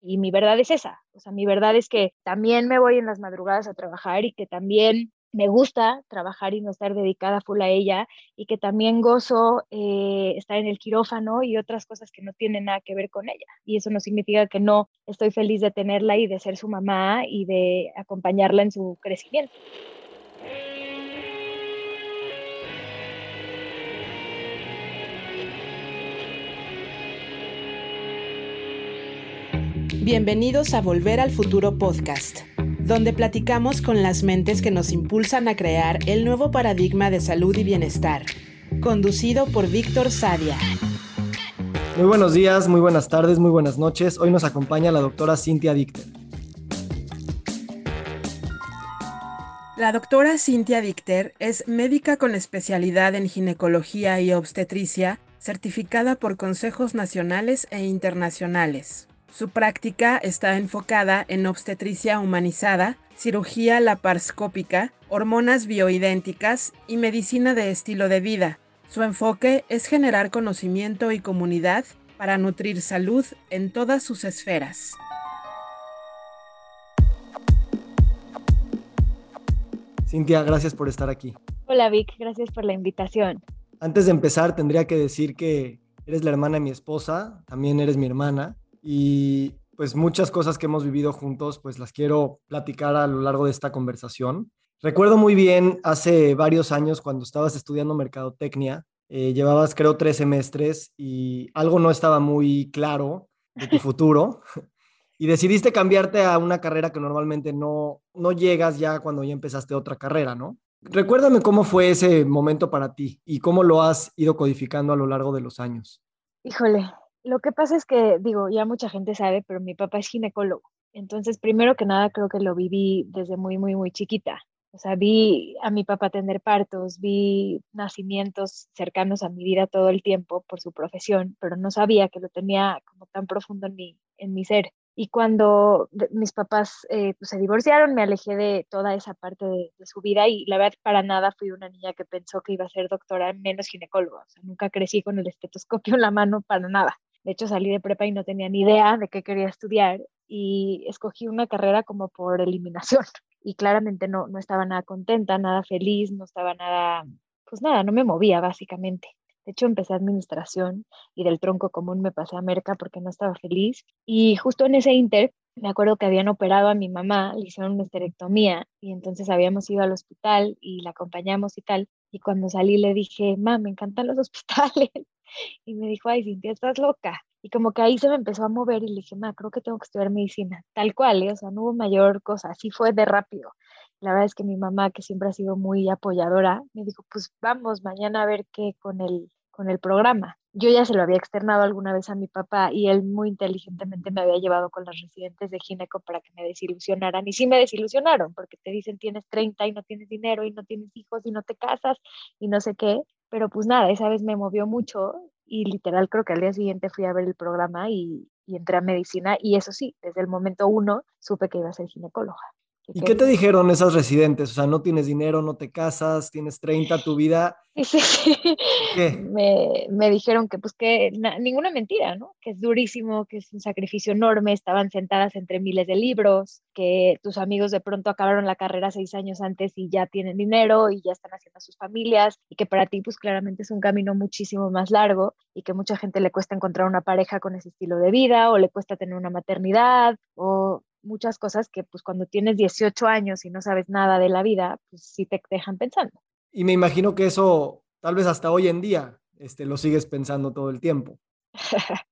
Y mi verdad es esa, o sea, mi verdad es que también me voy en las madrugadas a trabajar y que también me gusta trabajar y no estar dedicada full a ella y que también gozo eh, estar en el quirófano y otras cosas que no tienen nada que ver con ella. Y eso no significa que no estoy feliz de tenerla y de ser su mamá y de acompañarla en su crecimiento. Bienvenidos a Volver al Futuro Podcast, donde platicamos con las mentes que nos impulsan a crear el nuevo paradigma de salud y bienestar, conducido por Víctor Sadia. Muy buenos días, muy buenas tardes, muy buenas noches. Hoy nos acompaña la doctora Cintia Dicter. La doctora Cintia Dicter es médica con especialidad en ginecología y obstetricia, certificada por consejos nacionales e internacionales. Su práctica está enfocada en obstetricia humanizada, cirugía laparoscópica, hormonas bioidénticas y medicina de estilo de vida. Su enfoque es generar conocimiento y comunidad para nutrir salud en todas sus esferas. Cintia, gracias por estar aquí. Hola Vic, gracias por la invitación. Antes de empezar, tendría que decir que eres la hermana de mi esposa, también eres mi hermana, y pues muchas cosas que hemos vivido juntos, pues las quiero platicar a lo largo de esta conversación. Recuerdo muy bien hace varios años cuando estabas estudiando mercadotecnia, eh, llevabas creo tres semestres y algo no estaba muy claro de tu futuro y decidiste cambiarte a una carrera que normalmente no, no llegas ya cuando ya empezaste otra carrera, ¿no? Recuérdame cómo fue ese momento para ti y cómo lo has ido codificando a lo largo de los años. Híjole, lo que pasa es que, digo, ya mucha gente sabe, pero mi papá es ginecólogo. Entonces, primero que nada, creo que lo viví desde muy, muy, muy chiquita. O sea, vi a mi papá tener partos, vi nacimientos cercanos a mi vida todo el tiempo por su profesión, pero no sabía que lo tenía como tan profundo en mi, en mi ser. Y cuando mis papás eh, pues, se divorciaron, me alejé de toda esa parte de, su vida y la verdad para nada fui una niña que pensó que iba a ser doctora, menos ginecóloga. O sea, nunca crecí con el estetoscopio en la mano para nada. De hecho, salí de prepa y no tenía ni idea de qué quería estudiar y escogí una carrera como por eliminación. Y claramente no, no estaba nada contenta, nada feliz, no estaba nada, pues nada, no me movía básicamente. De hecho, empecé administración y del tronco común me pasé a Merca porque no estaba feliz. Y justo en ese inter, me acuerdo que habían operado a mi mamá, le hicieron una esterectomía y entonces habíamos ido al hospital y la acompañamos y tal. Y cuando salí le dije, mamá, me encantan los hospitales y me dijo, ay, Cintia, estás loca. Y como que ahí se me empezó a mover y le dije, ma, creo que tengo que estudiar medicina. Tal cual, ¿eh? o sea, no hubo mayor cosa, así fue de rápido. La verdad es que mi mamá, que siempre ha sido muy apoyadora, me dijo, pues vamos mañana a ver qué con el, con el programa. Yo ya se lo había externado alguna vez a mi papá y él muy inteligentemente me había llevado con las residentes de gineco para que me desilusionaran. Y sí me desilusionaron, porque te dicen tienes 30 y no tienes dinero y no tienes hijos y no te casas y no sé qué. Pero pues nada, esa vez me movió mucho y literal creo que al día siguiente fui a ver el programa y, entré a medicina y eso sí, desde el momento uno supe que iba a ser ginecóloga. ¿Y qué te dijeron esas residentes? O sea, no tienes dinero, no te casas, tienes 30, tu vida. Sí, sí. ¿Qué? Me, me, dijeron que, pues, que ninguna mentira, ¿no? Que es durísimo, que es un sacrificio enorme. Estaban sentadas entre miles de libros, que tus amigos de pronto acabaron la carrera seis años antes y ya tienen dinero y ya están haciendo sus familias, y que para ti, pues, claramente es un camino muchísimo más largo y que mucha gente le cuesta encontrar una pareja con ese estilo de vida o le cuesta tener una maternidad o muchas cosas que pues cuando tienes 18 años y no sabes nada de la vida, pues sí te dejan pensando. Y me imagino que eso tal vez hasta hoy en día este, lo sigues pensando todo el tiempo.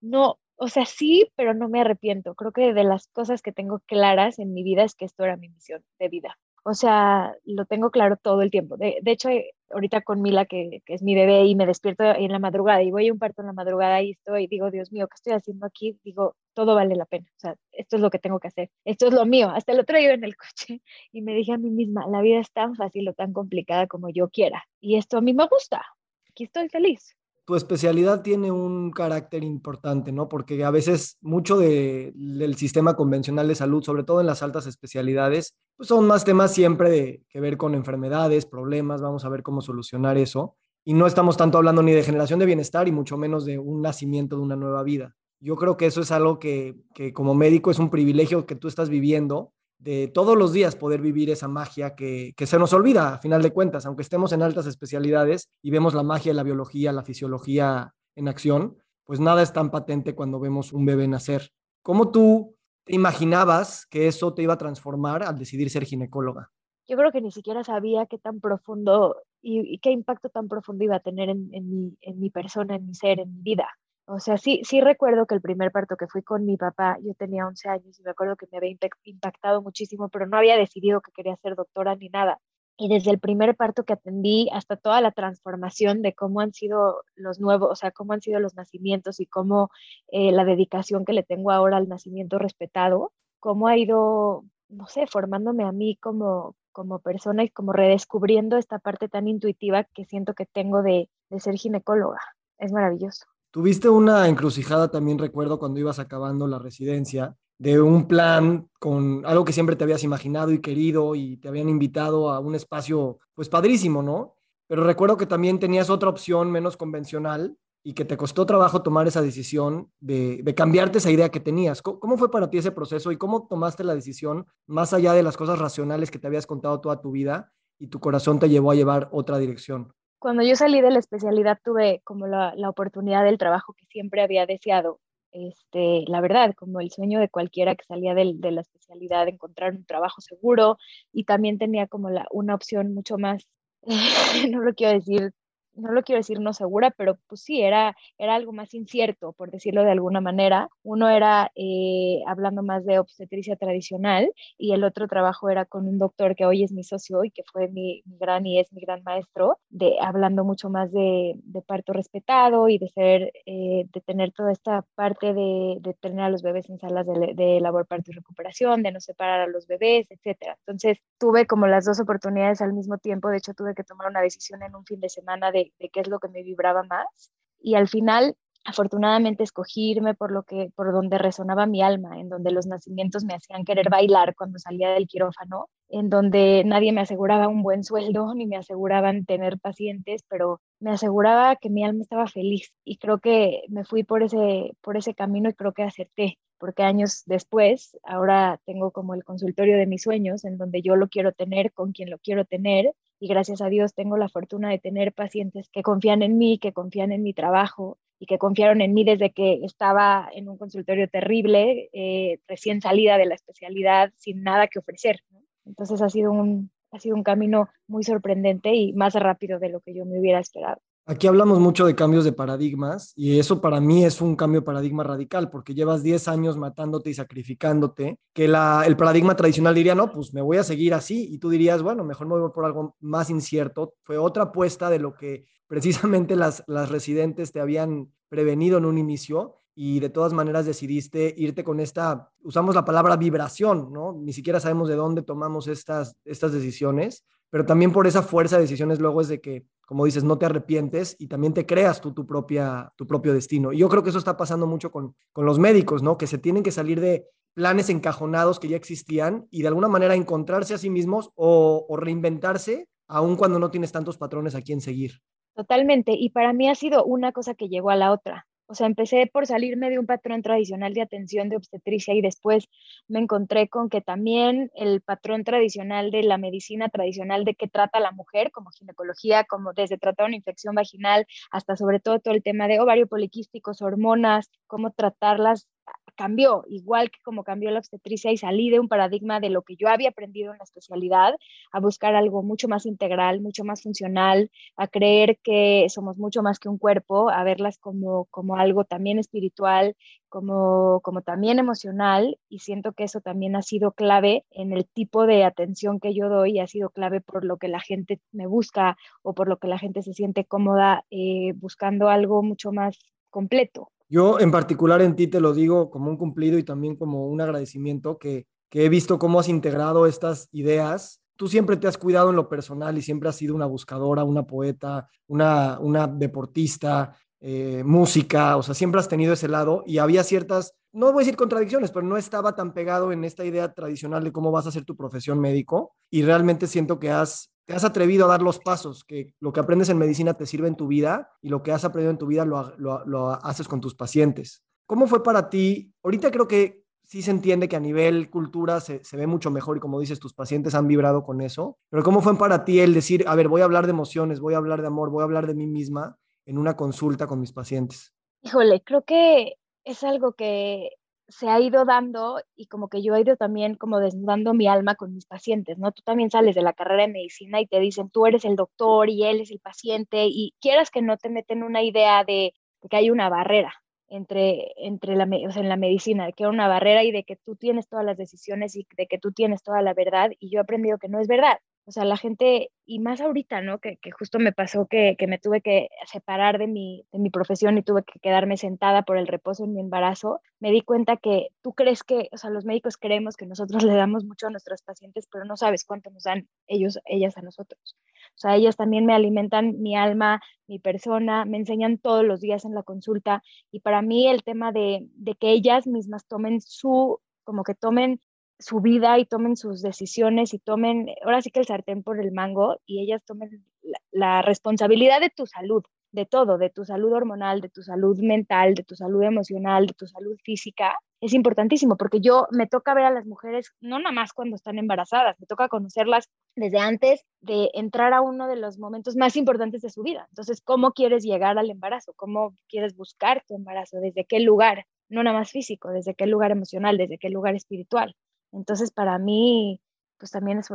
no, o sea, sí, pero no me arrepiento. Creo que de las cosas que tengo claras en mi vida es que esto era mi misión de vida. O sea, lo tengo claro todo el tiempo. De, de hecho, eh, ahorita con Mila, que, que, es mi bebé, y me despierto en la madrugada y voy a un parto en la madrugada y estoy, digo, Dios mío, ¿qué estoy haciendo aquí? Digo, todo vale la pena. O sea, esto es lo que tengo que hacer. Esto es lo mío. Hasta el otro día en el coche y me dije a mí misma, la vida es tan fácil o tan complicada como yo quiera. Y esto a mí me gusta. Aquí estoy feliz tu especialidad tiene un carácter importante, ¿no? Porque a veces mucho de, del sistema convencional de salud, sobre todo en las altas especialidades, pues son más temas siempre de que ver con enfermedades, problemas, vamos a ver cómo solucionar eso. Y no estamos tanto hablando ni de generación de bienestar y mucho menos de un nacimiento de una nueva vida. Yo creo que eso es algo que, que como médico es un privilegio que tú estás viviendo de todos los días poder vivir esa magia que, que, se nos olvida a final de cuentas, aunque estemos en altas especialidades y vemos la magia la biología, la fisiología en acción, pues nada es tan patente cuando vemos un bebé nacer. ¿Cómo tú te imaginabas que eso te iba a transformar al decidir ser ginecóloga? Yo creo que ni siquiera sabía qué tan profundo y, y qué impacto tan profundo iba a tener en, en, mi, en mi persona, en mi ser, en mi vida. O sea, sí, sí recuerdo que el primer parto que fui con mi papá, yo tenía 11 años y me acuerdo que me había impactado muchísimo, pero no había decidido que quería ser doctora ni nada. Y desde el primer parto que atendí hasta toda la transformación de cómo han sido los nuevos, o sea, cómo han sido los nacimientos y cómo eh, la dedicación que le tengo ahora al nacimiento respetado, cómo ha ido, no sé, formándome a mí como, como persona y como redescubriendo esta parte tan intuitiva que siento que tengo de, de ser ginecóloga. Es maravilloso. Tuviste una encrucijada también, recuerdo, cuando ibas acabando la residencia, de un plan con algo que siempre te habías imaginado y querido y te habían invitado a un espacio, pues padrísimo, ¿no? Pero recuerdo que también tenías otra opción menos convencional y que te costó trabajo tomar esa decisión de, cambiarte esa idea que tenías. ¿Cómo, ¿Cómo, fue para ti ese proceso y cómo tomaste la decisión más allá de las cosas racionales que te habías contado toda tu vida y tu corazón te llevó a llevar otra dirección? Cuando yo salí de la especialidad tuve como la, la, oportunidad del trabajo que siempre había deseado. Este, la verdad, como el sueño de cualquiera que salía de, de la especialidad, encontrar un trabajo seguro y también tenía como la, una opción mucho más, no lo quiero decir no lo quiero decir no segura, pero pues sí, era, era algo más incierto, por decirlo de alguna manera. Uno era eh, hablando más de obstetricia tradicional y el otro trabajo era con un doctor que hoy es mi socio y que fue mi, gran y es mi gran maestro, de, hablando mucho más de, de parto respetado y de ser, eh, de tener toda esta parte de, de, tener a los bebés en salas de, de labor, parto y recuperación, de no separar a los bebés, etcétera. Entonces tuve como las dos oportunidades al mismo tiempo, de hecho tuve que tomar una decisión en un fin de semana de de, qué es lo que me vibraba más. Y al final, afortunadamente, escogí irme por, lo que, por donde resonaba mi alma, en donde los nacimientos me hacían querer bailar cuando salía del quirófano, en donde nadie me aseguraba un buen sueldo ni me aseguraban tener pacientes, pero me aseguraba que mi alma estaba feliz. Y creo que me fui por ese, por ese camino y creo que acerté porque años después, ahora tengo como el consultorio de mis sueños, en donde yo lo quiero tener con quien lo quiero tener, y gracias a Dios tengo la fortuna de tener pacientes que confían en mí, que confían en mi trabajo y que confiaron en mí desde que estaba en un consultorio terrible, eh, recién salida de la especialidad, sin nada que ofrecer. Entonces ha sido, un, ha sido un camino muy sorprendente y más rápido de lo que yo me hubiera esperado. Aquí hablamos mucho de cambios de paradigmas y eso para mí es un cambio de paradigma radical porque llevas 10 años matándote y sacrificándote, que la, el paradigma tradicional diría, no, pues me voy a seguir así y tú dirías, bueno, mejor me voy por algo más incierto. Fue otra apuesta de lo que precisamente las, las residentes te habían prevenido en un inicio y de todas maneras decidiste irte con esta, usamos la palabra vibración, ¿no? Ni siquiera sabemos de dónde tomamos estas, estas decisiones, pero también por esa fuerza de decisiones luego es de que como dices, no te arrepientes y también te creas tú tu, propia, tu propio destino. Y yo creo que eso está pasando mucho con, con los médicos, ¿no? Que se tienen que salir de planes encajonados que ya existían y de alguna manera encontrarse a sí mismos o, o reinventarse, aun cuando no tienes tantos patrones a quien seguir. Totalmente. Y para mí ha sido una cosa que llegó a la otra. O sea, empecé por salirme de un patrón tradicional de atención de obstetricia y después me encontré con que también el patrón tradicional de la medicina tradicional de qué trata la mujer, como ginecología, como desde tratar una infección vaginal hasta sobre todo todo el tema de ovario poliquísticos, hormonas, cómo tratarlas cambió, igual que como cambió la obstetricia y salí de un paradigma de lo que yo había aprendido en la especialidad a buscar algo mucho más integral, mucho más funcional, a creer que somos mucho más que un cuerpo, a verlas como, como algo también espiritual, como, como también emocional y siento que eso también ha sido clave en el tipo de atención que yo doy y ha sido clave por lo que la gente me busca o por lo que la gente se siente cómoda eh, buscando algo mucho más completo. Yo en particular en ti te lo digo como un cumplido y también como un agradecimiento que, que he visto cómo has integrado estas ideas. Tú siempre te has cuidado en lo personal y siempre has sido una buscadora, una poeta, una, una deportista, eh, música, o sea, siempre has tenido ese lado y había ciertas, no voy a decir contradicciones, pero no estaba tan pegado en esta idea tradicional de cómo vas a hacer tu profesión médico y realmente siento que has te has atrevido a dar los pasos, que lo que aprendes en medicina te sirve en tu vida y lo que has aprendido en tu vida lo, lo, haces con tus pacientes. ¿cómo fue para ti? Ahorita creo que sí se entiende que a nivel cultura se, se, ve mucho mejor y como dices, tus pacientes han vibrado con eso, pero ¿cómo fue para ti el decir, a ver, voy a hablar de emociones, voy a hablar de amor, voy a hablar de mí misma en una consulta con mis pacientes? Híjole, creo que es algo que se ha ido dando y como que yo he ido también como desnudando mi alma con mis pacientes, ¿no? Tú también sales de la carrera de medicina y te dicen, tú eres el doctor y él es el paciente y quieras que no te meten una idea de, que hay una barrera entre, entre la, o sea, en la medicina, de que hay una barrera y de que tú tienes todas las decisiones y de que tú tienes toda la verdad y yo he aprendido que no es verdad. O sea, la gente, y más ahorita, ¿no? Que, que justo me pasó que, que, me tuve que separar de mi, de mi profesión y tuve que quedarme sentada por el reposo en mi embarazo, me di cuenta que tú crees que, o sea, los médicos creemos que nosotros le damos mucho a nuestros pacientes, pero no sabes cuánto nos dan ellos, ellas a nosotros. O sea, ellas también me alimentan mi alma, mi persona, me enseñan todos los días en la consulta y para mí el tema de, de que ellas mismas tomen su, como que tomen su vida y tomen sus decisiones y tomen, ahora sí que el sartén por el mango y ellas tomen la, responsabilidad de tu salud, de todo, de tu salud hormonal, de tu salud mental, de tu salud emocional, de tu salud física, es importantísimo porque yo me toca ver a las mujeres no nada más cuando están embarazadas, me toca conocerlas desde antes de entrar a uno de los momentos más importantes de su vida. Entonces, ¿cómo quieres llegar al embarazo? ¿Cómo quieres buscar tu embarazo? ¿Desde qué lugar? No nada más físico, desde qué lugar emocional, desde qué lugar espiritual. Entonces, para mí, pues también es,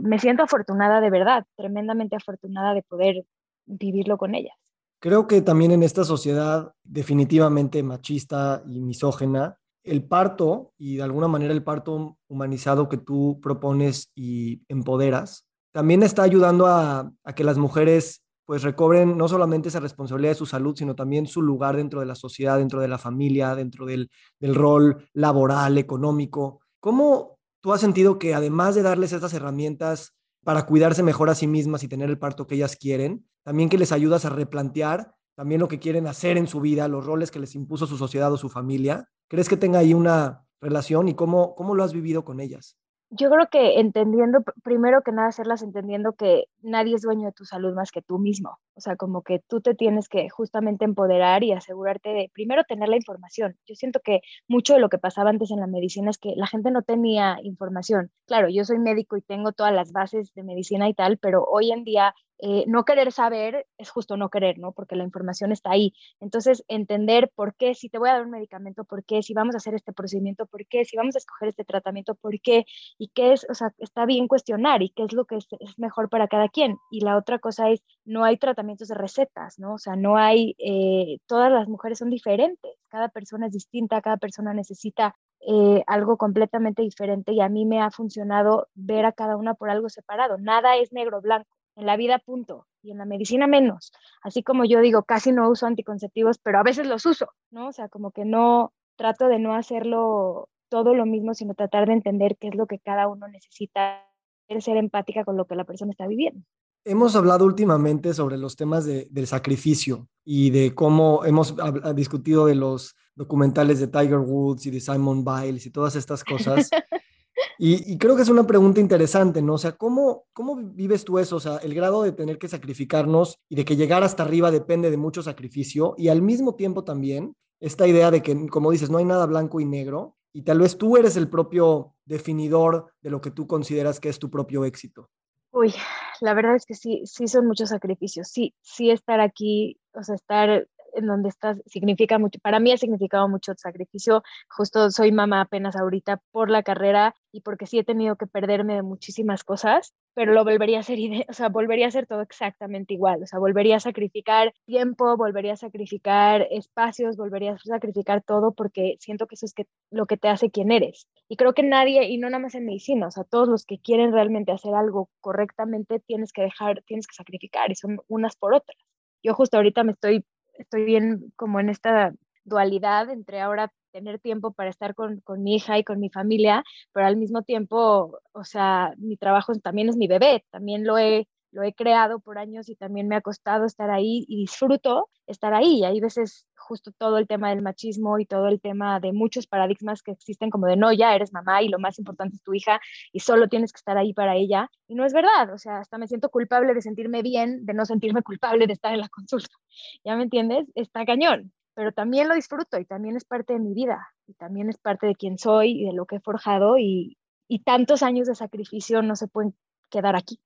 me siento afortunada de verdad, tremendamente afortunada de poder vivirlo con ellas. Creo que también en esta sociedad definitivamente machista y misógena, el parto y de alguna manera el parto humanizado que tú propones y empoderas, también está ayudando a, a que las mujeres pues recobren no solamente esa responsabilidad de su salud, sino también su lugar dentro de la sociedad, dentro de la familia, dentro del, del rol laboral, económico. ¿Cómo tú has sentido que además de darles estas herramientas para cuidarse mejor a sí mismas y tener el parto que ellas quieren, también que les ayudas a replantear también lo que quieren hacer en su vida, los roles que les impuso su sociedad o su familia? ¿Crees que tenga ahí una relación y cómo, cómo lo has vivido con ellas? yo creo que entendiendo, primero que nada, hacerlas entendiendo que nadie es dueño de tu salud más que tú mismo. O sea, como que tú te tienes que justamente empoderar y asegurarte de, primero, tener la información. Yo siento que mucho de lo que pasaba antes en la medicina es que la gente no tenía información. Claro, yo soy médico y tengo todas las bases de medicina y tal, pero hoy en día eh, no querer saber es justo no querer, ¿no? Porque la información está ahí. Entonces, entender por qué, si te voy a dar un medicamento, por qué, si vamos a hacer este procedimiento, por qué, si vamos a escoger este tratamiento, por qué, y qué es, o sea, está bien cuestionar y qué es lo que es, mejor para cada quien. Y la otra cosa es, no hay de recetas, ¿no? O sea, no hay, eh, todas las mujeres son diferentes, cada persona es distinta, cada persona necesita eh, algo completamente diferente y a mí me ha funcionado ver a cada una por algo separado. Nada es negro-blanco en la vida punto, y en la medicina menos. Así como yo digo, casi no uso anticonceptivos, pero a veces los uso, ¿no? O sea, como que no trato de no hacerlo todo lo mismo, sino tratar de entender qué es lo que cada uno necesita, ser empática con lo que la persona está viviendo. Hemos hablado últimamente sobre los temas de, del sacrificio y de cómo hemos discutido de los documentales de Tiger Woods y de Simon Biles y todas estas cosas. Y, creo que es una pregunta interesante, ¿no? O sea, ¿cómo, ¿cómo vives tú eso? O sea, el grado de tener que sacrificarnos y de que llegar hasta arriba depende de mucho sacrificio y al mismo tiempo también esta idea de que, como dices, no hay nada blanco y negro y tal vez tú eres el propio definidor de lo que tú consideras que es tu propio éxito. Uy, la verdad es que sí, sí son muchos sacrificios. Sí, sí estar aquí, o sea, estar en donde estás significa mucho, para mí ha significado mucho sacrificio. Justo soy mamá apenas ahorita por la carrera y porque sí he tenido que perderme de muchísimas cosas, pero lo volvería a hacer, o sea, volvería a hacer todo exactamente igual, o sea, volvería a sacrificar tiempo, volvería a sacrificar espacios, volvería a sacrificar todo porque siento que eso es que, lo que te hace quien eres. Y creo que nadie, y no nada más en medicina, o sea, todos los que quieren realmente hacer algo correctamente, tienes que dejar, tienes que sacrificar y son unas por otras. Yo justo ahorita me estoy estoy bien como en esta dualidad entre ahora tener tiempo para estar con, con, mi hija y con mi familia, pero al mismo tiempo, o sea, mi trabajo también es mi bebé, también lo he, lo he creado por años y también me ha costado estar ahí y disfruto estar ahí. Y hay veces justo todo el tema del machismo y todo el tema de muchos paradigmas que existen como de no, ya eres mamá y lo más importante es tu hija y solo tienes que estar ahí para ella. Y no es verdad, o sea, hasta me siento culpable de sentirme bien, de no sentirme culpable de estar en la consulta. ¿Ya me entiendes? Está cañón. pero también lo disfruto y también es parte de mi vida y también es parte de quién soy y de lo que he forjado y, y tantos años de sacrificio no se pueden quedar aquí.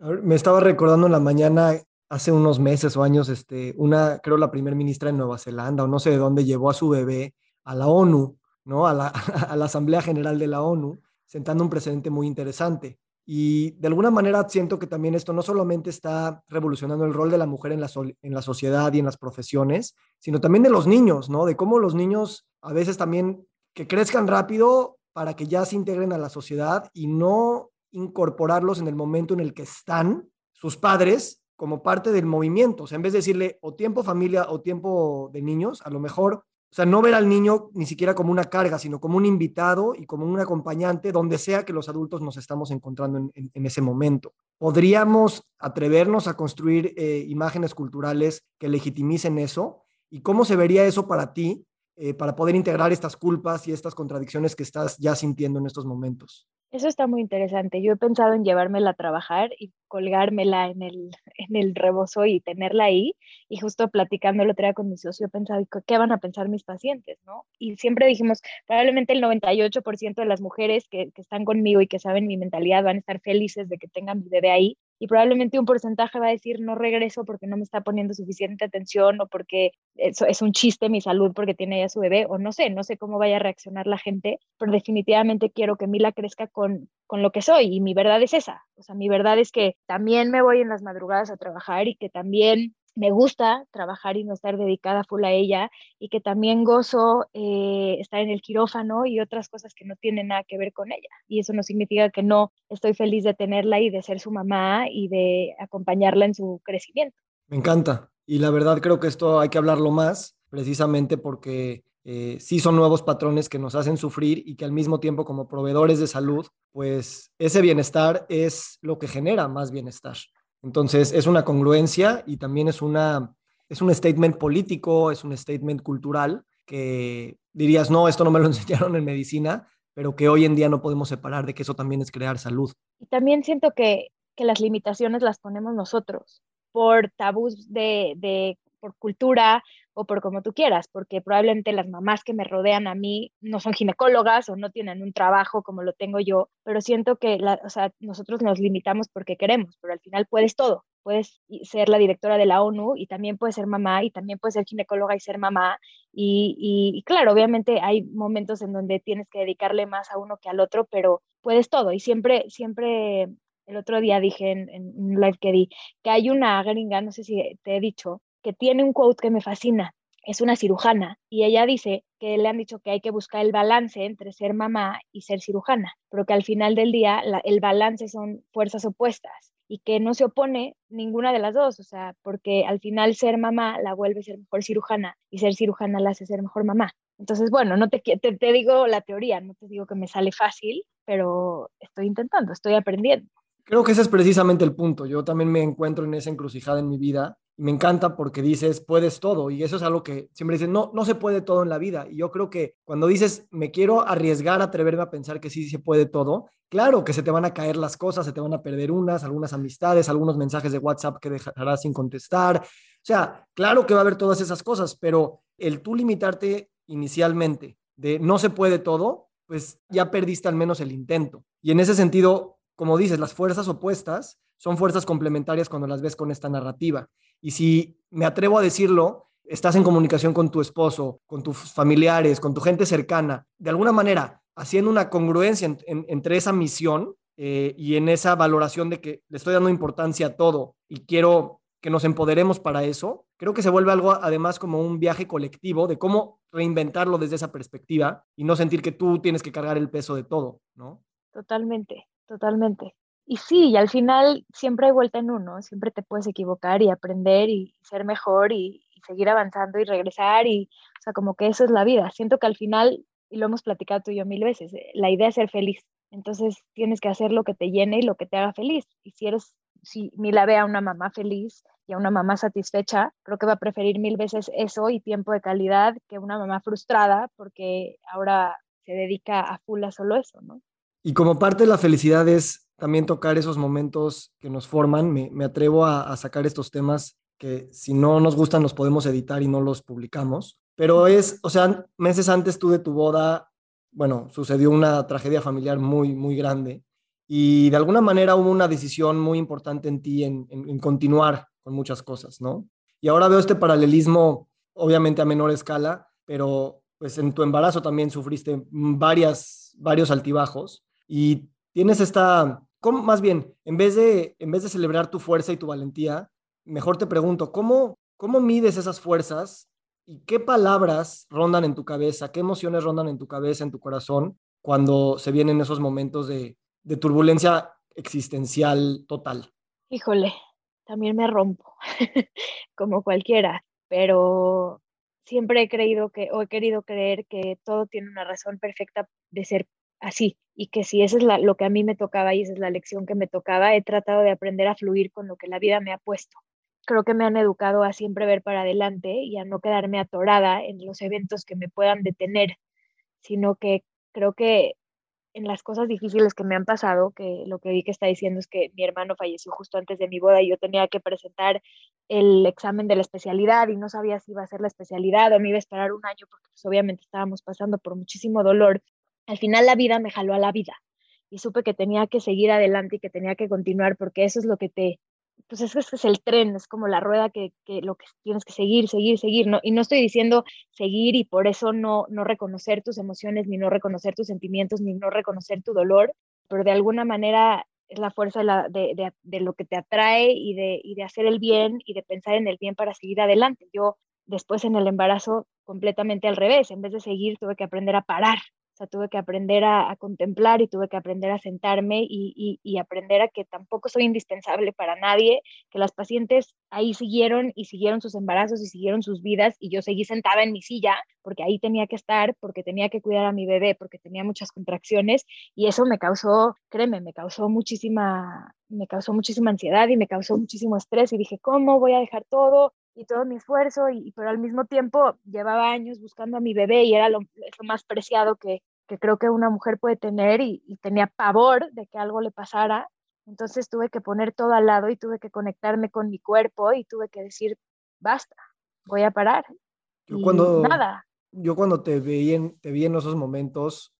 Me estaba recordando en la mañana, hace unos meses o años, este, una, creo la primer ministra de Nueva Zelanda o no sé de dónde, llevó a su bebé a la ONU, ¿no? A la, a la Asamblea General de la ONU, sentando un precedente muy interesante. Y de alguna manera siento que también esto no solamente está revolucionando el rol de la mujer en la, en la sociedad y en las profesiones, sino también de los niños, ¿no? De cómo los niños a veces también que crezcan rápido para que ya se integren a la sociedad y no incorporarlos en el momento en el que están sus padres como parte del movimiento. O sea, en vez de decirle o tiempo familia o tiempo de niños, a lo mejor, o sea, no ver al niño ni siquiera como una carga, sino como un invitado y como un acompañante donde sea que los adultos nos estamos encontrando en, ese momento. ¿Podríamos atrevernos a construir eh, imágenes culturales que legitimicen eso? ¿Y cómo se vería eso para ti eh, para poder integrar estas culpas y estas contradicciones que estás ya sintiendo en estos momentos? Eso está muy interesante. Yo he pensado en llevármela a trabajar y colgármela en el, en el rebozo y tenerla ahí. Y justo platicando el otro día con mi socio, he pensado, ¿qué van a pensar mis pacientes? ¿no? Y siempre dijimos, probablemente el 98% de las mujeres que, que, están conmigo y que saben mi mentalidad van a estar felices de que tengan mi bebé ahí. Y probablemente un porcentaje va a decir, no regreso porque no me está poniendo suficiente atención o porque eso es un chiste mi salud porque tiene ya su bebé o no sé, no sé cómo vaya a reaccionar la gente, pero definitivamente quiero que Mila crezca con, con lo que soy y mi verdad es esa. O sea, mi verdad es que también me voy en las madrugadas a trabajar y que también me gusta trabajar y no estar dedicada full a ella y que también gozo eh, estar en el quirófano y otras cosas que no tienen nada que ver con ella. Y eso no significa que no estoy feliz de tenerla y de ser su mamá y de acompañarla en su crecimiento. Me encanta. Y la verdad creo que esto hay que hablarlo más, precisamente porque eh, sí son nuevos patrones que nos hacen sufrir y que al mismo tiempo como proveedores de salud, pues ese bienestar es lo que genera más bienestar. Entonces es una congruencia y también es, una, es un statement político, es un statement cultural que dirías, no, esto no me lo enseñaron en medicina, pero que hoy en día no podemos separar de que eso también es crear salud. Y también siento que, que las limitaciones las ponemos nosotros por tabús de, de por cultura o por como tú quieras, porque probablemente las mamás que me rodean a mí no son ginecólogas o no tienen un trabajo como lo tengo yo, pero siento que o sea, nosotros nos limitamos porque queremos, pero al final puedes todo. Puedes ser la directora de la ONU y también puedes ser mamá y también puedes ser ginecóloga y ser mamá. Y, y, claro, obviamente hay momentos en donde tienes que dedicarle más a uno que al otro, pero puedes todo. Y siempre, siempre el otro día dije en, en un live que di que hay una gringa, no sé si te he dicho, que tiene un quote que me fascina. Es una cirujana y ella dice que le han dicho que hay que buscar el balance entre ser mamá y ser cirujana, pero que al final del día el balance son fuerzas opuestas y que no se opone ninguna de las dos, o sea, porque al final ser mamá la vuelve ser mejor cirujana y ser cirujana la hace ser mejor mamá. Entonces, bueno, no te, te, te digo la teoría, no te digo que me sale fácil, pero estoy intentando, estoy aprendiendo. Creo que ese es precisamente el punto. Yo también me encuentro en esa encrucijada en mi vida me encanta porque dices, puedes todo. Y eso es algo que siempre dicen, no, no se puede todo en la vida. Y yo creo que cuando dices, me quiero arriesgar, atreverme a pensar que sí se puede todo, claro que se te van a caer las cosas, se te van a perder unas, algunas amistades, algunos mensajes de WhatsApp que dejarás sin contestar. O sea, claro que va a haber todas esas cosas, pero el tú limitarte inicialmente de no se puede todo, pues ya perdiste al menos el intento. Y en ese sentido, como dices, las fuerzas opuestas son fuerzas complementarias cuando las ves con esta narrativa. Y si me atrevo a decirlo, estás en comunicación con tu esposo, con tus familiares, con tu gente cercana, de alguna manera haciendo una congruencia entre esa misión eh, y en esa valoración de que le estoy dando importancia a todo y quiero que nos empoderemos para eso, creo que se vuelve algo además como un viaje colectivo de cómo reinventarlo desde esa perspectiva y no sentir que tú tienes que cargar el peso de todo, ¿no? Totalmente, totalmente y sí, y al final siempre hay vuelta en uno, siempre te puedes equivocar y aprender y ser mejor y, seguir avanzando y regresar y, o sea, como que eso es la vida. Siento que al final, y lo hemos platicado tú y yo mil veces, eh, la idea es ser feliz. Entonces tienes que hacer lo que te llene y lo que te haga feliz. Y si eres, si Mila ve a una mamá feliz y a una mamá satisfecha, creo que va a preferir mil veces eso y tiempo de calidad que una mamá frustrada porque ahora se dedica a full a solo eso, ¿no? Y como parte de la felicidad es también tocar esos momentos que nos forman. Me, atrevo a, sacar estos temas que si no nos gustan los podemos editar y no los publicamos. Pero es, o sea, meses antes tú de tu boda, bueno, sucedió una tragedia familiar muy, muy grande y de alguna manera hubo una decisión muy importante en ti en, en, continuar con muchas cosas, ¿no? Y ahora veo este paralelismo, obviamente a menor escala, pero pues en tu embarazo también sufriste varias, varios altibajos y tienes esta, ¿cómo, más bien, en vez, de, en vez de celebrar tu fuerza y tu valentía, mejor te pregunto, ¿cómo, cómo mides esas fuerzas y qué palabras rondan en tu cabeza, qué emociones rondan en tu cabeza, en tu corazón, cuando se vienen esos momentos de, de turbulencia existencial total? Híjole, también me rompo, como cualquiera, pero siempre he creído que, o he querido creer que todo tiene una razón perfecta de ser así y que si eso es lo que a mí me tocaba y esa es la lección que me tocaba, he tratado de aprender a fluir con lo que la vida me ha puesto. Creo que me han educado a siempre ver para adelante y a no quedarme atorada en los eventos que me puedan detener, sino que creo que en las cosas difíciles que me han pasado, que lo que vi que está diciendo es que mi hermano falleció justo antes de mi boda y yo tenía que presentar el examen de la especialidad y no sabía si iba a ser la especialidad o me iba a esperar un año porque pues, obviamente estábamos pasando por muchísimo dolor. Al final la vida me jaló a la vida y supe que tenía que seguir adelante y que tenía que continuar porque eso es lo que te, pues es, es el tren, es como la rueda que, que, lo que tienes que seguir, seguir, seguir, ¿no? Y no estoy diciendo seguir y por eso no, no reconocer tus emociones, ni no reconocer tus sentimientos, ni no reconocer tu dolor, pero de alguna manera es la fuerza de, de, de lo que te atrae y de, y de hacer el bien y de pensar en el bien para seguir adelante. Yo después en el embarazo completamente al revés, en vez de seguir tuve que aprender a parar, o sea, tuve que aprender a, contemplar y tuve que aprender a sentarme y, y, aprender a que tampoco soy indispensable para nadie, que las pacientes ahí siguieron y siguieron sus embarazos y siguieron sus vidas y yo seguí sentada en mi silla porque ahí tenía que estar, porque tenía que cuidar a mi bebé, porque tenía muchas contracciones y eso me causó, créeme, me causó muchísima, me causó muchísima ansiedad y me causó muchísimo estrés y dije, ¿cómo voy a dejar todo? Y todo mi esfuerzo, y, pero al mismo tiempo llevaba años buscando a mi bebé y era lo, lo más preciado que, que, creo que una mujer puede tener y, y, tenía pavor de que algo le pasara. Entonces tuve que poner todo al lado y tuve que conectarme con mi cuerpo y tuve que decir, basta, voy a parar. Yo cuando, nada. Yo cuando te vi, en, te vi en esos momentos,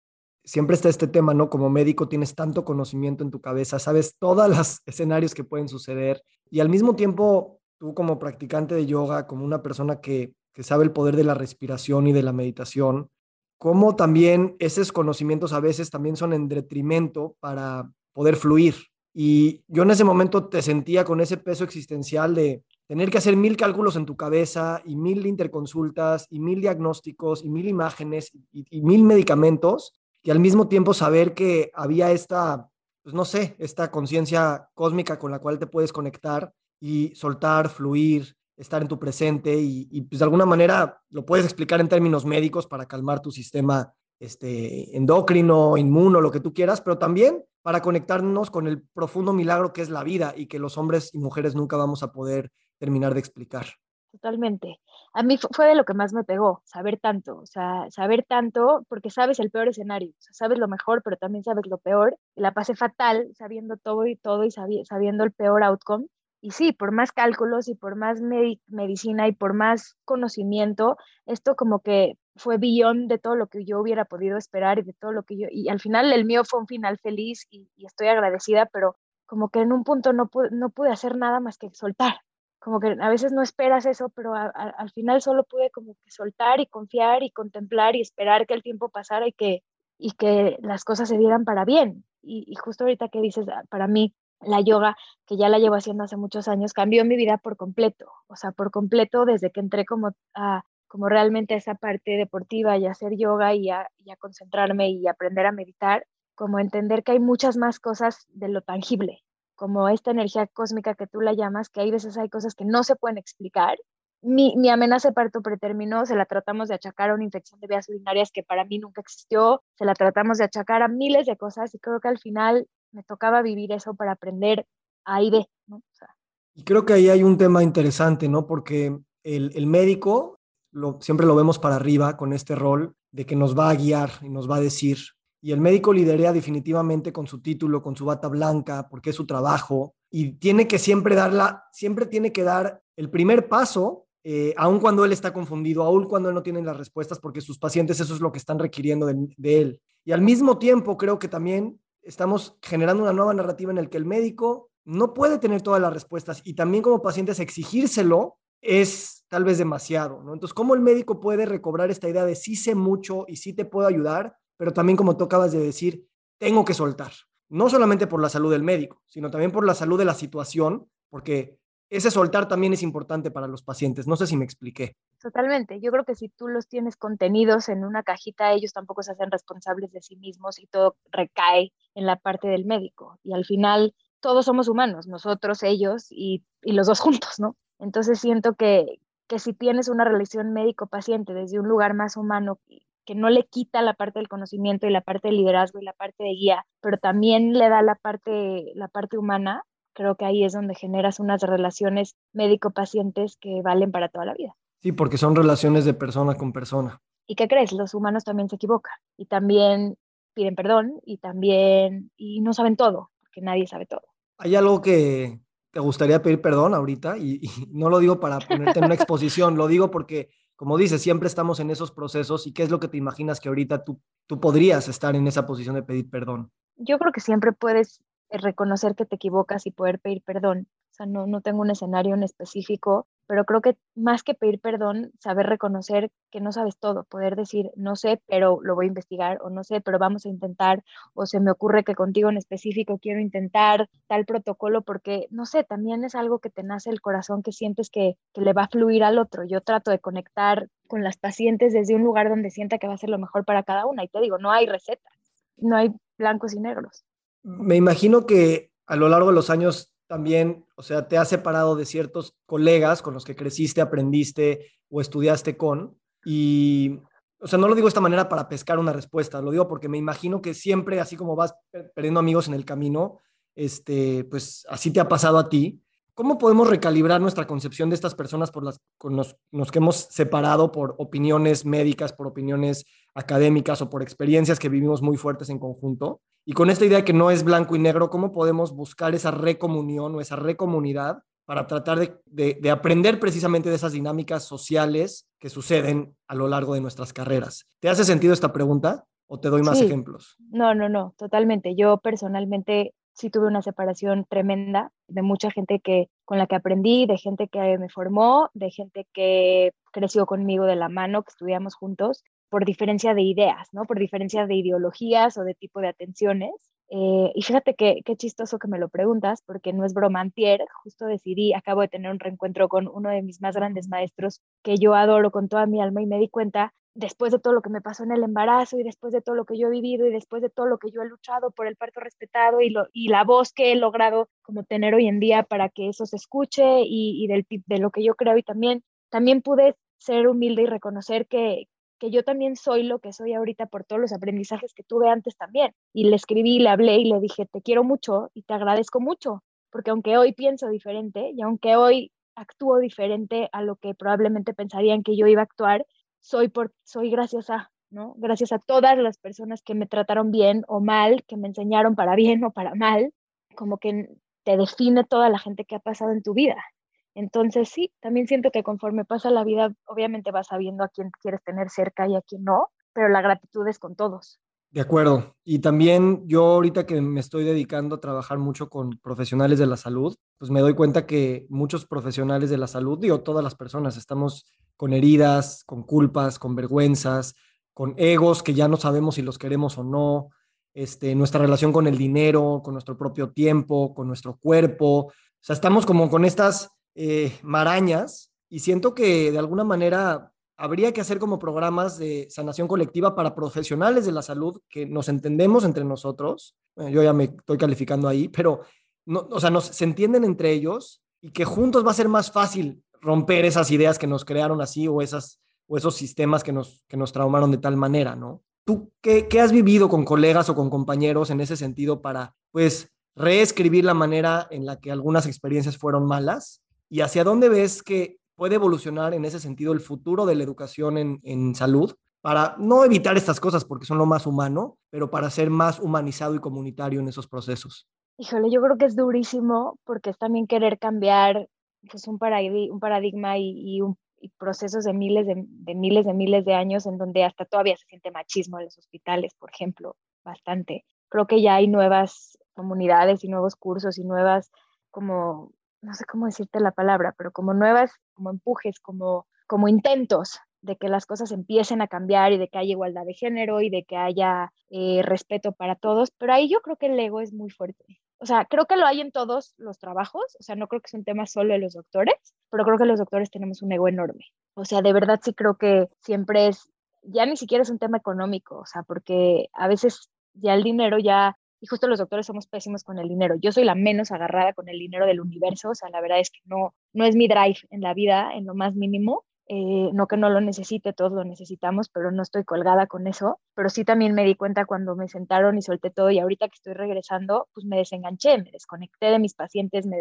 siempre está este tema, ¿no? Como médico tienes tanto conocimiento en tu cabeza, sabes todos los escenarios que pueden suceder y al mismo tiempo tú como practicante de yoga, como una persona que, sabe el poder de la respiración y de la meditación, cómo también esos conocimientos a veces también son en detrimento para poder fluir. Y yo en ese momento te sentía con ese peso existencial de tener que hacer mil cálculos en tu cabeza y mil interconsultas y mil diagnósticos y mil imágenes y, y mil medicamentos y al mismo tiempo saber que había esta, pues no sé, esta conciencia cósmica con la cual te puedes conectar y soltar, fluir, estar en tu presente y, pues de alguna manera lo puedes explicar en términos médicos para calmar tu sistema este, endocrino, inmuno, lo que tú quieras, pero también para conectarnos con el profundo milagro que es la vida y que los hombres y mujeres nunca vamos a poder terminar de explicar. Totalmente. A mí fue de lo que más me pegó, saber tanto, o sea, saber tanto porque sabes el peor escenario, sabes lo mejor, pero también sabes lo peor. La pasé fatal sabiendo todo y todo y sabiendo el peor outcome y sí, por más cálculos y por más medicina y por más conocimiento, esto como que fue billón de todo lo que yo hubiera podido esperar y de todo lo que yo, y al final el mío fue un final feliz y, estoy agradecida, pero como que en un punto no pude, no pude hacer nada más que soltar. Como que a veces no esperas eso, pero al final solo pude como que soltar y confiar y contemplar y esperar que el tiempo pasara y que, y que las cosas se dieran para bien. Y, y justo ahorita que dices, ah, para mí, la yoga, que ya la llevo haciendo hace muchos años, cambió mi vida por completo, o sea, por completo desde que entré como a como realmente a esa parte deportiva y a hacer yoga y a, y a concentrarme y aprender a meditar, como entender que hay muchas más cosas de lo tangible, como esta energía cósmica que tú la llamas, que hay veces hay cosas que no se pueden explicar. Mi, mi amenaza de parto preterminó, se la tratamos de achacar a una infección de vías urinarias que para mí nunca existió, se la tratamos de achacar a miles de cosas y creo que al final me tocaba vivir eso para aprender ahí de, ¿no? y creo que ahí hay un tema interesante, ¿no? Porque el, el médico lo, siempre lo vemos para arriba con este rol de que nos va a guiar y nos va a decir. Y el médico liderea definitivamente con su título, con su bata blanca, porque es su trabajo, y tiene que siempre darla, siempre tiene que dar el primer paso, eh, aun cuando él está confundido, aun cuando no tiene las respuestas, porque sus pacientes eso es lo que están requiriendo de, él. Y al mismo tiempo creo que también estamos generando una nueva narrativa en el que el médico no puede tener todas las respuestas y también como pacientes exigírselo es tal vez demasiado, ¿no? Entonces, ¿cómo el médico puede recobrar esta idea de sí sé mucho y sí te puedo ayudar, pero también como tú acabas de decir, tengo que soltar? no solamente por la salud del médico, sino también por la salud de la situación, porque ese soltar también es importante para los pacientes. No sé si me expliqué. Totalmente. Yo creo que si tú los tienes contenidos en una cajita, ellos tampoco se hacen responsables de sí mismos y todo recae en la parte del médico. Y al final, todos somos humanos, nosotros, ellos y, los dos juntos, ¿no? Entonces siento que, que si tienes una relación médico-paciente desde un lugar más humano que no le quita la parte del conocimiento y la parte del liderazgo y la parte de guía, pero también le da la parte, la parte humana, creo que ahí es donde generas unas relaciones médico-pacientes que valen para toda la vida. Sí, porque son relaciones de persona con persona. ¿Y qué crees? Los humanos también se equivocan y también piden perdón y también, y no saben todo, porque nadie sabe todo. ¿Hay algo que te gustaría pedir perdón ahorita? Y, y no lo digo para ponerte en una exposición, lo digo porque como dices, siempre estamos en esos procesos y qué es lo que te imaginas que ahorita tú, tú podrías estar en esa posición de pedir perdón. Yo creo que siempre puedes reconocer que te equivocas y poder pedir perdón. O sea, no, no tengo un escenario en específico, pero creo que más que pedir perdón, saber reconocer que no sabes todo, poder decir, no sé, pero lo voy a investigar, o no sé, pero vamos a intentar, o se me ocurre que contigo en específico quiero intentar tal protocolo, porque, no sé, también es algo que te nace el corazón, que sientes que, que le va a fluir al otro. Yo trato de conectar con las pacientes desde un lugar donde sienta que va a ser lo mejor para cada una, y te digo, no hay recetas, no hay blancos y negros. Me imagino que a lo largo de los años también, o sea, te has separado de ciertos colegas con los que creciste, aprendiste o estudiaste con. Y, o sea, no lo digo de esta manera para pescar una respuesta, lo digo porque me imagino que siempre, así como vas perdiendo amigos en el camino, este, pues así te ha pasado a ti. ¿Cómo podemos recalibrar nuestra concepción de estas personas por las con los, que hemos separado por opiniones médicas, por opiniones académicas o por experiencias que vivimos muy fuertes en conjunto? Y con esta idea que no es blanco y negro, ¿cómo podemos buscar esa recomunión o esa recomunidad para tratar de, aprender precisamente de esas dinámicas sociales que suceden a lo largo de nuestras carreras? ¿Te hace sentido esta pregunta o te doy más ejemplos? No, no, no, totalmente. Yo personalmente sí tuve una separación tremenda de mucha gente que, con la que aprendí, de gente que me formó, de gente que creció conmigo de la mano, que estudiamos juntos por diferencia de ideas, ¿no? Por diferencia de ideologías o de tipo de atenciones. Eh, y fíjate qué chistoso que me lo preguntas, porque no es broma, antier, justo decidí, acabo de tener un reencuentro con uno de mis más grandes maestros que yo adoro con toda mi alma y me di cuenta, después de todo lo que me pasó en el embarazo y después de todo lo que yo he vivido y después de todo lo que yo he luchado por el parto respetado y, lo, y la voz que he logrado como tener hoy en día para que eso se escuche y, de lo que yo creo y también, también pude ser humilde y reconocer que, que yo también soy lo que soy ahorita por todos los aprendizajes que tuve antes también. Y le escribí, le hablé y le dije, te quiero mucho y te agradezco mucho, porque aunque hoy pienso diferente y aunque hoy actúo diferente a lo que probablemente pensarían que yo iba a actuar, soy, por, soy gracias a, ¿no? Gracias a todas las personas que me trataron bien o mal, que me enseñaron para bien o para mal, como que te define toda la gente que ha pasado en tu vida. Entonces sí, también siento que conforme pasa la vida, obviamente vas sabiendo a quién quieres tener cerca y a quién no, pero la gratitud es con todos. De acuerdo. Y también yo ahorita que me estoy dedicando a trabajar mucho con profesionales de la salud, pues me doy cuenta que muchos profesionales de la salud, digo, todas las personas, estamos con heridas, con culpas, con vergüenzas, con egos que ya no sabemos si los queremos o no, este, nuestra relación con el dinero, con nuestro propio tiempo, con nuestro cuerpo. O sea, estamos como con estas eh, marañas y siento que de alguna manera habría que hacer como programas de sanación colectiva para profesionales de la salud que nos entendemos entre nosotros. yo ya me estoy calificando ahí, pero no, o sea, nos, se entienden entre ellos y que juntos va a ser más fácil romper esas ideas que nos crearon así o, esas, o esos sistemas que nos, que nos traumaron de tal manera, ¿no? ¿Tú qué, qué has vivido con colegas o con compañeros en ese sentido para, pues, reescribir la manera en la que algunas experiencias fueron malas ¿Y hacia dónde ves que puede evolucionar en ese sentido el futuro de la educación en, salud? Para no evitar estas cosas porque son lo más humano, pero para ser más humanizado y comunitario en esos procesos. Híjole, yo creo que es durísimo porque es también querer cambiar pues, un, un paradigma y, procesos de miles de, de, miles de miles de años en donde hasta todavía se siente machismo en los hospitales, por ejemplo, bastante. Creo que ya hay nuevas comunidades y nuevos cursos y nuevas como, no sé cómo decirte la palabra, pero como nuevas, como empujes, como, como intentos de que las cosas empiecen a cambiar y de que haya igualdad de género y de que haya eh, respeto para todos, pero ahí yo creo que el ego es muy fuerte. O sea, creo que lo hay en todos los trabajos, o sea, no creo que es un tema solo de los doctores, pero creo que los doctores tenemos un ego enorme. O sea, de verdad sí creo que siempre es, ya ni siquiera es un tema económico, o sea, porque a veces ya el dinero ya, y justo los doctores somos pésimos con el dinero. Yo soy la menos agarrada con el dinero del universo, o sea, la verdad es que no, no es mi drive en la vida, en lo más mínimo, eh, no que no lo necesite, todos lo necesitamos, pero no estoy colgada con eso. Pero sí también me di cuenta cuando me sentaron y solté todo y ahorita que estoy regresando, pues me desenganché, me desconecté de mis pacientes, me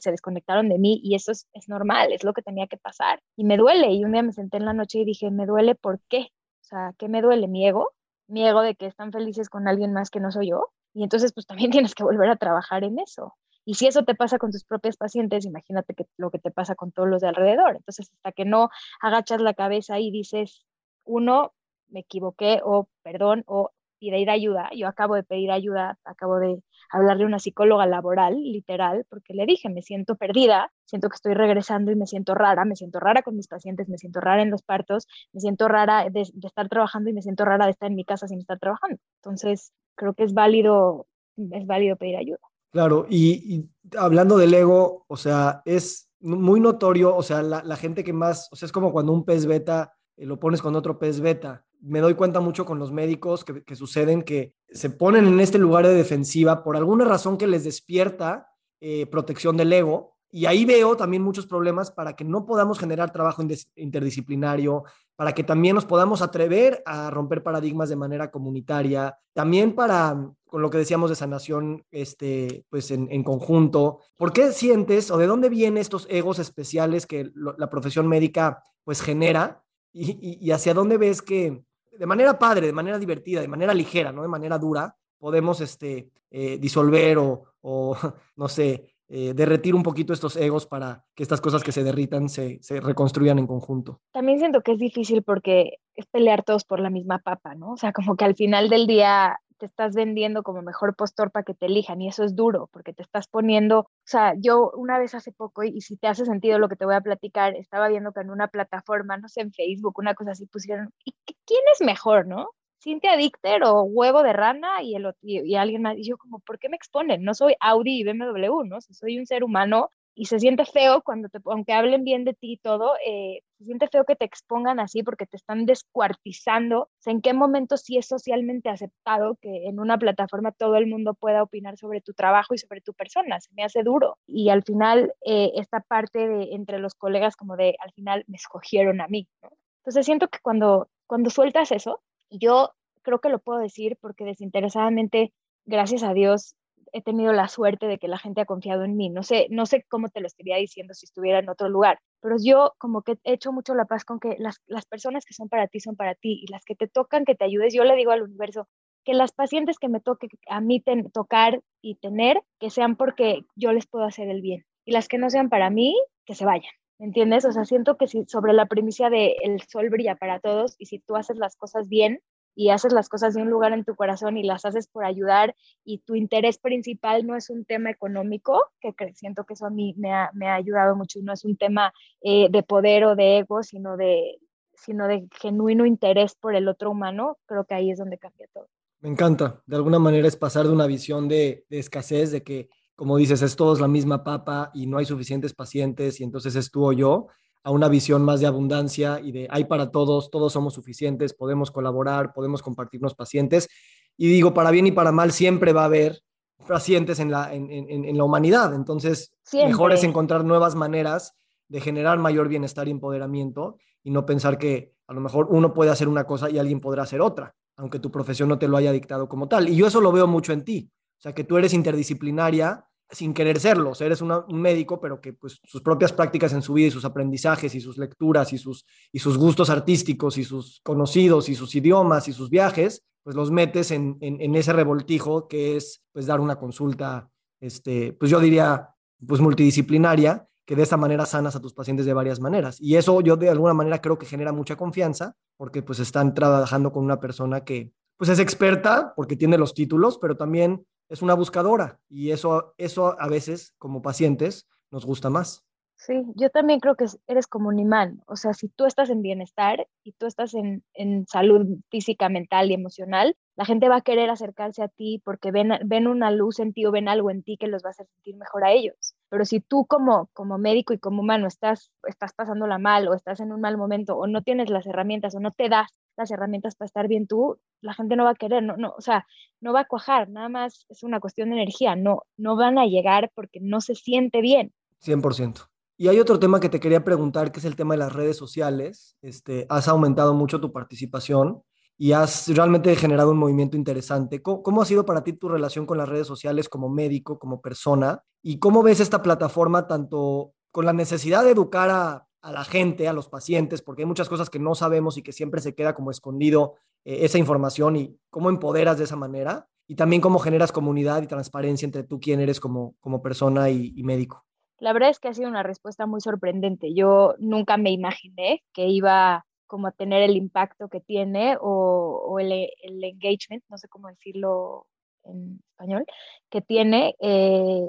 se desconectaron de mí y eso es, es normal, es lo que tenía que pasar. Y me duele y un día me senté en la noche y dije, me duele, ¿por qué? O sea, ¿qué me duele? ¿Mi ego? ¿Mi ego de que están felices con alguien más que no soy yo? Y entonces pues también tienes que volver a trabajar en eso. Y si eso te pasa con tus propios pacientes, imagínate que lo que te pasa con todos los de alrededor. Entonces, hasta que no agachas la cabeza y dices, uno, me equivoqué o perdón o pedir ayuda. Yo acabo de pedir ayuda, acabo de hablarle a una psicóloga laboral, literal, porque le dije, me siento perdida, siento que estoy regresando y me siento rara, me siento rara con mis pacientes, me siento rara en los partos, me siento rara de, de estar trabajando y me siento rara de estar en mi casa sin estar trabajando. Entonces, creo que es válido, es válido pedir ayuda. Claro, y, hablando del ego, o sea, es muy notorio, o sea, la, gente que más, o sea, es como cuando un pez beta eh, lo pones con otro pez beta. Me doy cuenta mucho con los médicos que, suceden que se ponen en este lugar de defensiva por alguna razón que les despierta eh, protección del ego y ahí veo también muchos problemas para que no podamos generar trabajo interdisciplinario, para que también nos podamos atrever a romper paradigmas de manera comunitaria, también para, con lo que decíamos de sanación, este, pues en, conjunto. ¿Por qué sientes o de dónde vienen estos egos especiales que la profesión médica pues genera? Y, hacia dónde ves que de manera padre, de manera divertida, de manera ligera, no de manera dura, podemos este, eh, disolver o, o, no sé, eh, derretir un poquito estos egos para que estas cosas que se derritan se, se, reconstruyan en conjunto. También siento que es difícil porque es pelear todos por la misma papa, ¿no? O sea, como que al final del día te estás vendiendo como mejor postor para que te elijan y eso es duro porque te estás poniendo, o sea, yo una vez hace poco y, si te hace sentido lo que te voy a platicar, estaba viendo que en una plataforma, no sé, en Facebook, una cosa así pusieron, ¿y quién es mejor, no? Cintia Dicter o huevo de rana y, el, y, alguien más. Y yo como, ¿por qué me exponen? No soy Audi y BMW, ¿no? soy un ser humano y se siente feo cuando te, aunque hablen bien de ti y todo, eh, se siente feo que te expongan así porque te están descuartizando. O sea, ¿en qué momento sí es socialmente aceptado que en una plataforma todo el mundo pueda opinar sobre tu trabajo y sobre tu persona? Se me hace duro. Y al final, eh, esta parte de entre los colegas como de, al final me escogieron a mí, ¿no? Entonces siento que cuando, cuando sueltas eso, yo creo que lo puedo decir porque desinteresadamente, gracias a Dios, he tenido la suerte de que la gente ha confiado en mí. No sé, no sé cómo te lo estaría diciendo si estuviera en otro lugar, pero yo como que he hecho mucho la paz con que las, las personas que son para ti son para ti y las que te tocan que te ayudes, yo le digo al universo que las pacientes que me toque a mí tocar y tener, que sean porque yo les puedo hacer el bien. Y las que no sean para mí, que se vayan. ¿Me entiendes? O sea, siento que si sobre la primicia de el sol brilla para todos y si tú haces las cosas bien y haces las cosas de un lugar en tu corazón y las haces por ayudar y tu interés principal no es un tema económico, que siento que eso a mí me ha, me ha ayudado mucho no es un tema eh, de poder o de ego, sino de, sino de genuino interés por el otro humano, creo que ahí es donde cambia todo. Me encanta. De alguna manera es pasar de una visión de, de escasez, de que como dices, es todos la misma papa y no hay suficientes pacientes y entonces es tú o yo, a una visión más de abundancia y de hay para todos, todos somos suficientes, podemos colaborar, podemos compartirnos pacientes. Y digo, para bien y para mal siempre va a haber pacientes en la, en, la humanidad. Entonces, mejor es encontrar nuevas maneras de generar mayor bienestar y empoderamiento y no pensar que a lo mejor uno puede hacer una cosa y alguien podrá hacer otra, aunque tu profesión no te lo haya dictado como tal. Y yo eso lo veo mucho en ti. O sea, que tú eres interdisciplinaria sin querer serlo. O sea, eres un médico, pero que pues, sus propias prácticas en su vida y sus aprendizajes y sus lecturas y sus, y sus gustos artísticos y sus conocidos y sus idiomas y sus viajes, pues los metes en, ese revoltijo que es pues dar una consulta este, pues yo diría, pues multidisciplinaria, que de esa manera sanas a tus pacientes de varias maneras. Y eso yo de alguna manera creo que genera mucha confianza, porque pues están trabajando con una persona que pues es experta, porque tiene los títulos, pero también es una buscadora y eso, eso a veces como pacientes nos gusta más. Sí, yo también creo que eres como un imán. O sea, si tú estás en bienestar y tú estás en, en, salud física, mental y emocional, la gente va a querer acercarse a ti porque ven, ven una luz en ti o ven algo en ti que los va a hacer sentir mejor a ellos. Pero si tú como, como médico y como humano estás, estás pasándola mal o estás en un mal momento o no tienes las herramientas o no te das las herramientas para estar bien tú, la gente no va a querer, no, no, o sea, no va a cuajar, nada más es una cuestión de energía, no, no van a llegar porque no se siente bien. 100%. Y hay otro tema que te quería preguntar, que es el tema de las redes sociales. Este, has aumentado mucho tu participación y has realmente generado un movimiento interesante. ¿Cómo, ha sido para ti tu relación con las redes sociales como médico, como persona? ¿Y cómo ves esta plataforma tanto con la necesidad de educar a, la gente, a los pacientes, porque hay muchas cosas que no sabemos y que siempre se queda como escondido eh, esa información y cómo empoderas de esa manera? Y también cómo generas comunidad y transparencia entre tú, quién eres como, como persona y médico. La verdad es que ha sido una respuesta muy sorprendente. Yo nunca me imaginé que iba como a tener el impacto que tiene o, el, engagement, no sé cómo decirlo en español, que tiene, eh,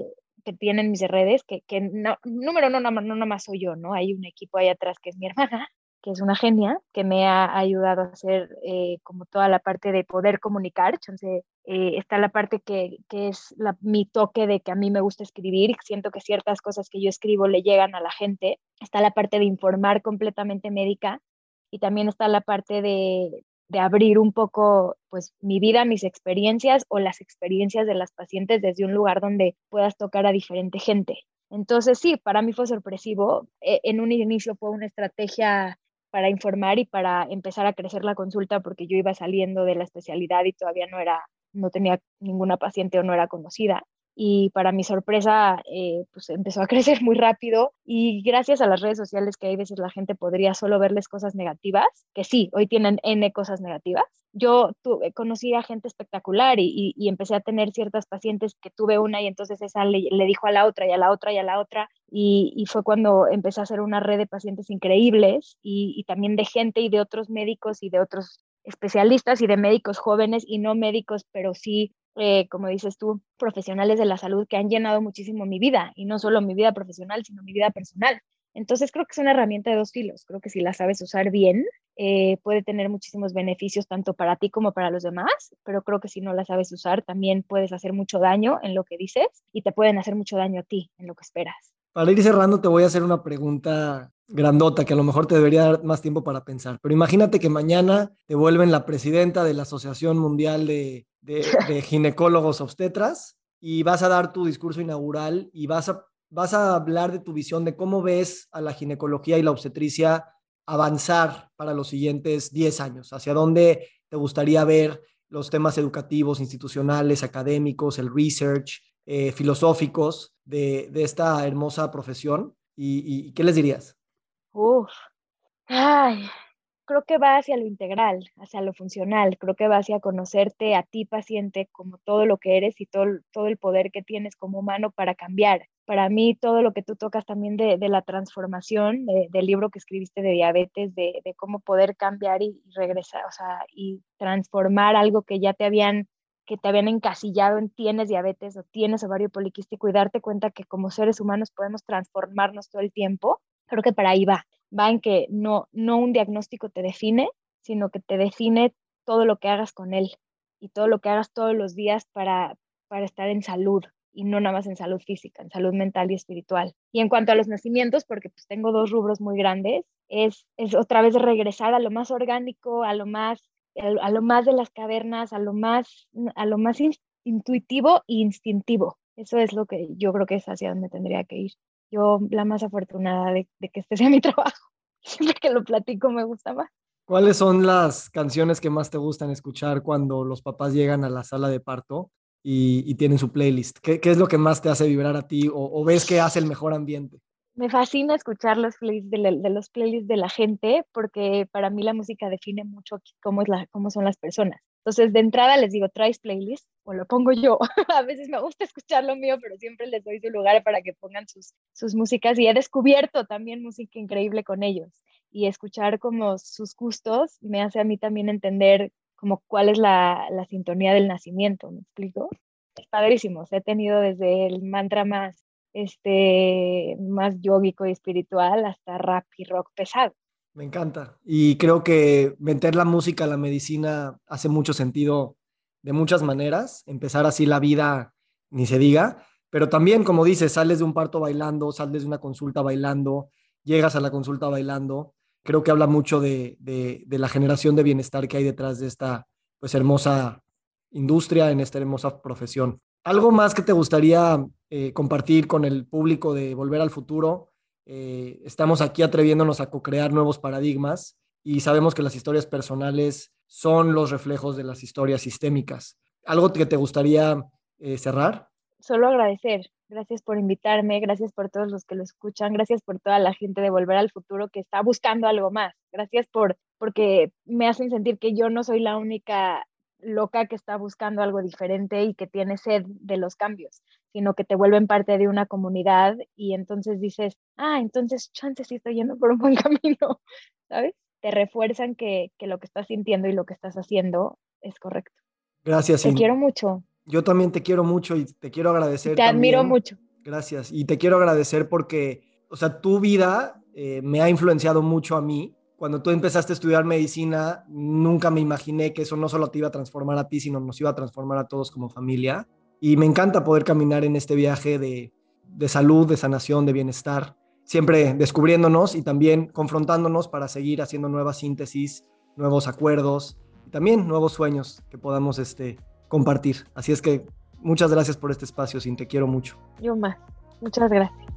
que tienen mis redes, que, que no, número no, no, no nada más soy yo, ¿no? Hay un equipo ahí atrás que es mi hermana, que es una genia, que me ha ayudado a hacer eh, como toda la parte de poder comunicar. Entonces, eh, está la parte que, que es la, mi toque de que a mí me gusta escribir, siento que ciertas cosas que yo escribo le llegan a la gente. Está la parte de informar completamente médica y también está la parte de, de abrir un poco pues mi vida, mis experiencias o las experiencias de las pacientes desde un lugar donde puedas tocar a diferente gente. Entonces sí, para mí fue sorpresivo. E, en un inicio fue una estrategia para informar y para empezar a crecer la consulta porque yo iba saliendo de la especialidad y todavía no era, no tenía ninguna paciente o no era conocida y para mi sorpresa eh, pues empezó a crecer muy rápido y gracias a las redes sociales que hay veces la gente podría solo verles cosas negativas, que sí, hoy tienen N cosas negativas. Yo tuve, conocí a gente espectacular y, y, empecé a tener ciertas pacientes que tuve una y entonces esa le, le, dijo a la otra y a la otra y a la otra y, y, fue cuando empecé a hacer una red de pacientes increíbles y, y también de gente y de otros médicos y de otros especialistas y de médicos jóvenes y no médicos, pero sí eh, como dices tú, profesionales de la salud que han llenado muchísimo mi vida, y no solo mi vida profesional, sino mi vida personal. Entonces creo que es una herramienta de dos filos. Creo que si la sabes usar bien, eh, puede tener muchísimos beneficios tanto para ti como para los demás, pero creo que si no la sabes usar, también puedes hacer mucho daño en lo que dices y te pueden hacer mucho daño a ti en lo que esperas. Para ir cerrando, te voy a hacer una pregunta grandota que a lo mejor te debería dar más tiempo para pensar. Pero imagínate que mañana te vuelven la presidenta de la Asociación Mundial de de, ginecólogos obstetras y vas a dar tu discurso inaugural y vas a, vas a hablar de tu visión de cómo ves a la ginecología y la obstetricia avanzar para los siguientes 10 años, hacia dónde te gustaría ver los temas educativos, institucionales, académicos, el research, eh, filosóficos de, de, esta hermosa profesión. ¿Y, y qué les dirías? Uf, ay, creo que va hacia lo integral, hacia lo funcional, creo que va hacia conocerte a ti paciente como todo lo que eres y todo, todo el poder que tienes como humano para cambiar. Para mí todo lo que tú tocas también de, la transformación, del libro que escribiste de diabetes, de, cómo poder cambiar y, regresar, o sea, y transformar algo que ya te habían que te habían encasillado en tienes diabetes o tienes ovario poliquístico y darte cuenta que como seres humanos podemos transformarnos todo el tiempo, creo que para ahí va va en que no, no un diagnóstico te define, sino que te define todo lo que hagas con él y todo lo que hagas todos los días para, para estar en salud y no nada más en salud física, en salud mental y espiritual. Y en cuanto a los nacimientos, porque pues tengo dos rubros muy grandes, es, es otra vez regresar a lo más orgánico, a lo más, a lo más de las cavernas, a lo más, a lo más intuitivo e instintivo. Eso es lo que yo creo que es hacia donde tendría que ir yo la más afortunada de, que este sea mi trabajo. Siempre que lo platico me gusta más. ¿Cuáles son las canciones que más te gustan escuchar cuando los papás llegan a la sala de parto y, tienen su playlist? ¿Qué, es lo que más te hace vibrar a ti o, ves que hace el mejor ambiente? Me fascina escuchar los playlists de, los playlists de la gente porque para mí la música define mucho cómo, es la, cómo son las personas. Entonces, de entrada les digo, ¿traes playlist? O lo pongo yo. a veces me gusta escuchar lo mío, pero siempre les doy su lugar para que pongan sus, sus músicas. Y he descubierto también música increíble con ellos. Y escuchar como sus gustos me hace a mí también entender como cuál es la, la sintonía del nacimiento, ¿me explico? Es padrísimo. He tenido desde el mantra más, este, más yógico y espiritual hasta rap y rock pesado. Me encanta. Y creo que meter la música a la medicina hace mucho sentido de muchas maneras. Empezar así la vida, ni se diga. Pero también, como dices, sales de un parto bailando, sales de una consulta bailando, llegas a la consulta bailando. Creo que habla mucho de, la generación de bienestar que hay detrás de esta pues hermosa industria, en esta hermosa profesión. ¿Algo más que te gustaría eh, compartir con el público de Volver al Futuro? Eh, estamos aquí atreviéndonos a co-crear nuevos paradigmas y sabemos que las historias personales son los reflejos de las historias sistémicas. ¿Algo que te gustaría eh, cerrar? Solo agradecer. Gracias por invitarme, gracias por todos los que lo escuchan, gracias por toda la gente de Volver al Futuro que está buscando algo más. Gracias por porque me hacen sentir que yo no soy la única loca que está buscando algo diferente y que tiene sed de los cambios, sino que te vuelven parte de una comunidad y entonces dices, ah, entonces chance sí estoy yendo por un buen camino, ¿sabes? Te refuerzan que, que lo que estás sintiendo y lo que estás haciendo es correcto. Gracias. Te quiero mucho. Yo también te quiero mucho y te quiero agradecer. Te admiro mucho. Gracias. Y te quiero agradecer porque, o sea, tu vida eh, me ha influenciado mucho a mí cuando tú empezaste a estudiar medicina, nunca me imaginé que eso no solo te iba a transformar a ti, sino nos iba a transformar a todos como familia. Y me encanta poder caminar en este viaje de, salud, de sanación, de bienestar, siempre descubriéndonos y también confrontándonos para seguir haciendo nuevas síntesis, nuevos acuerdos y también nuevos sueños que podamos este, compartir. Así es que muchas gracias por este espacio, Sin, te quiero mucho. Yo más. Muchas gracias.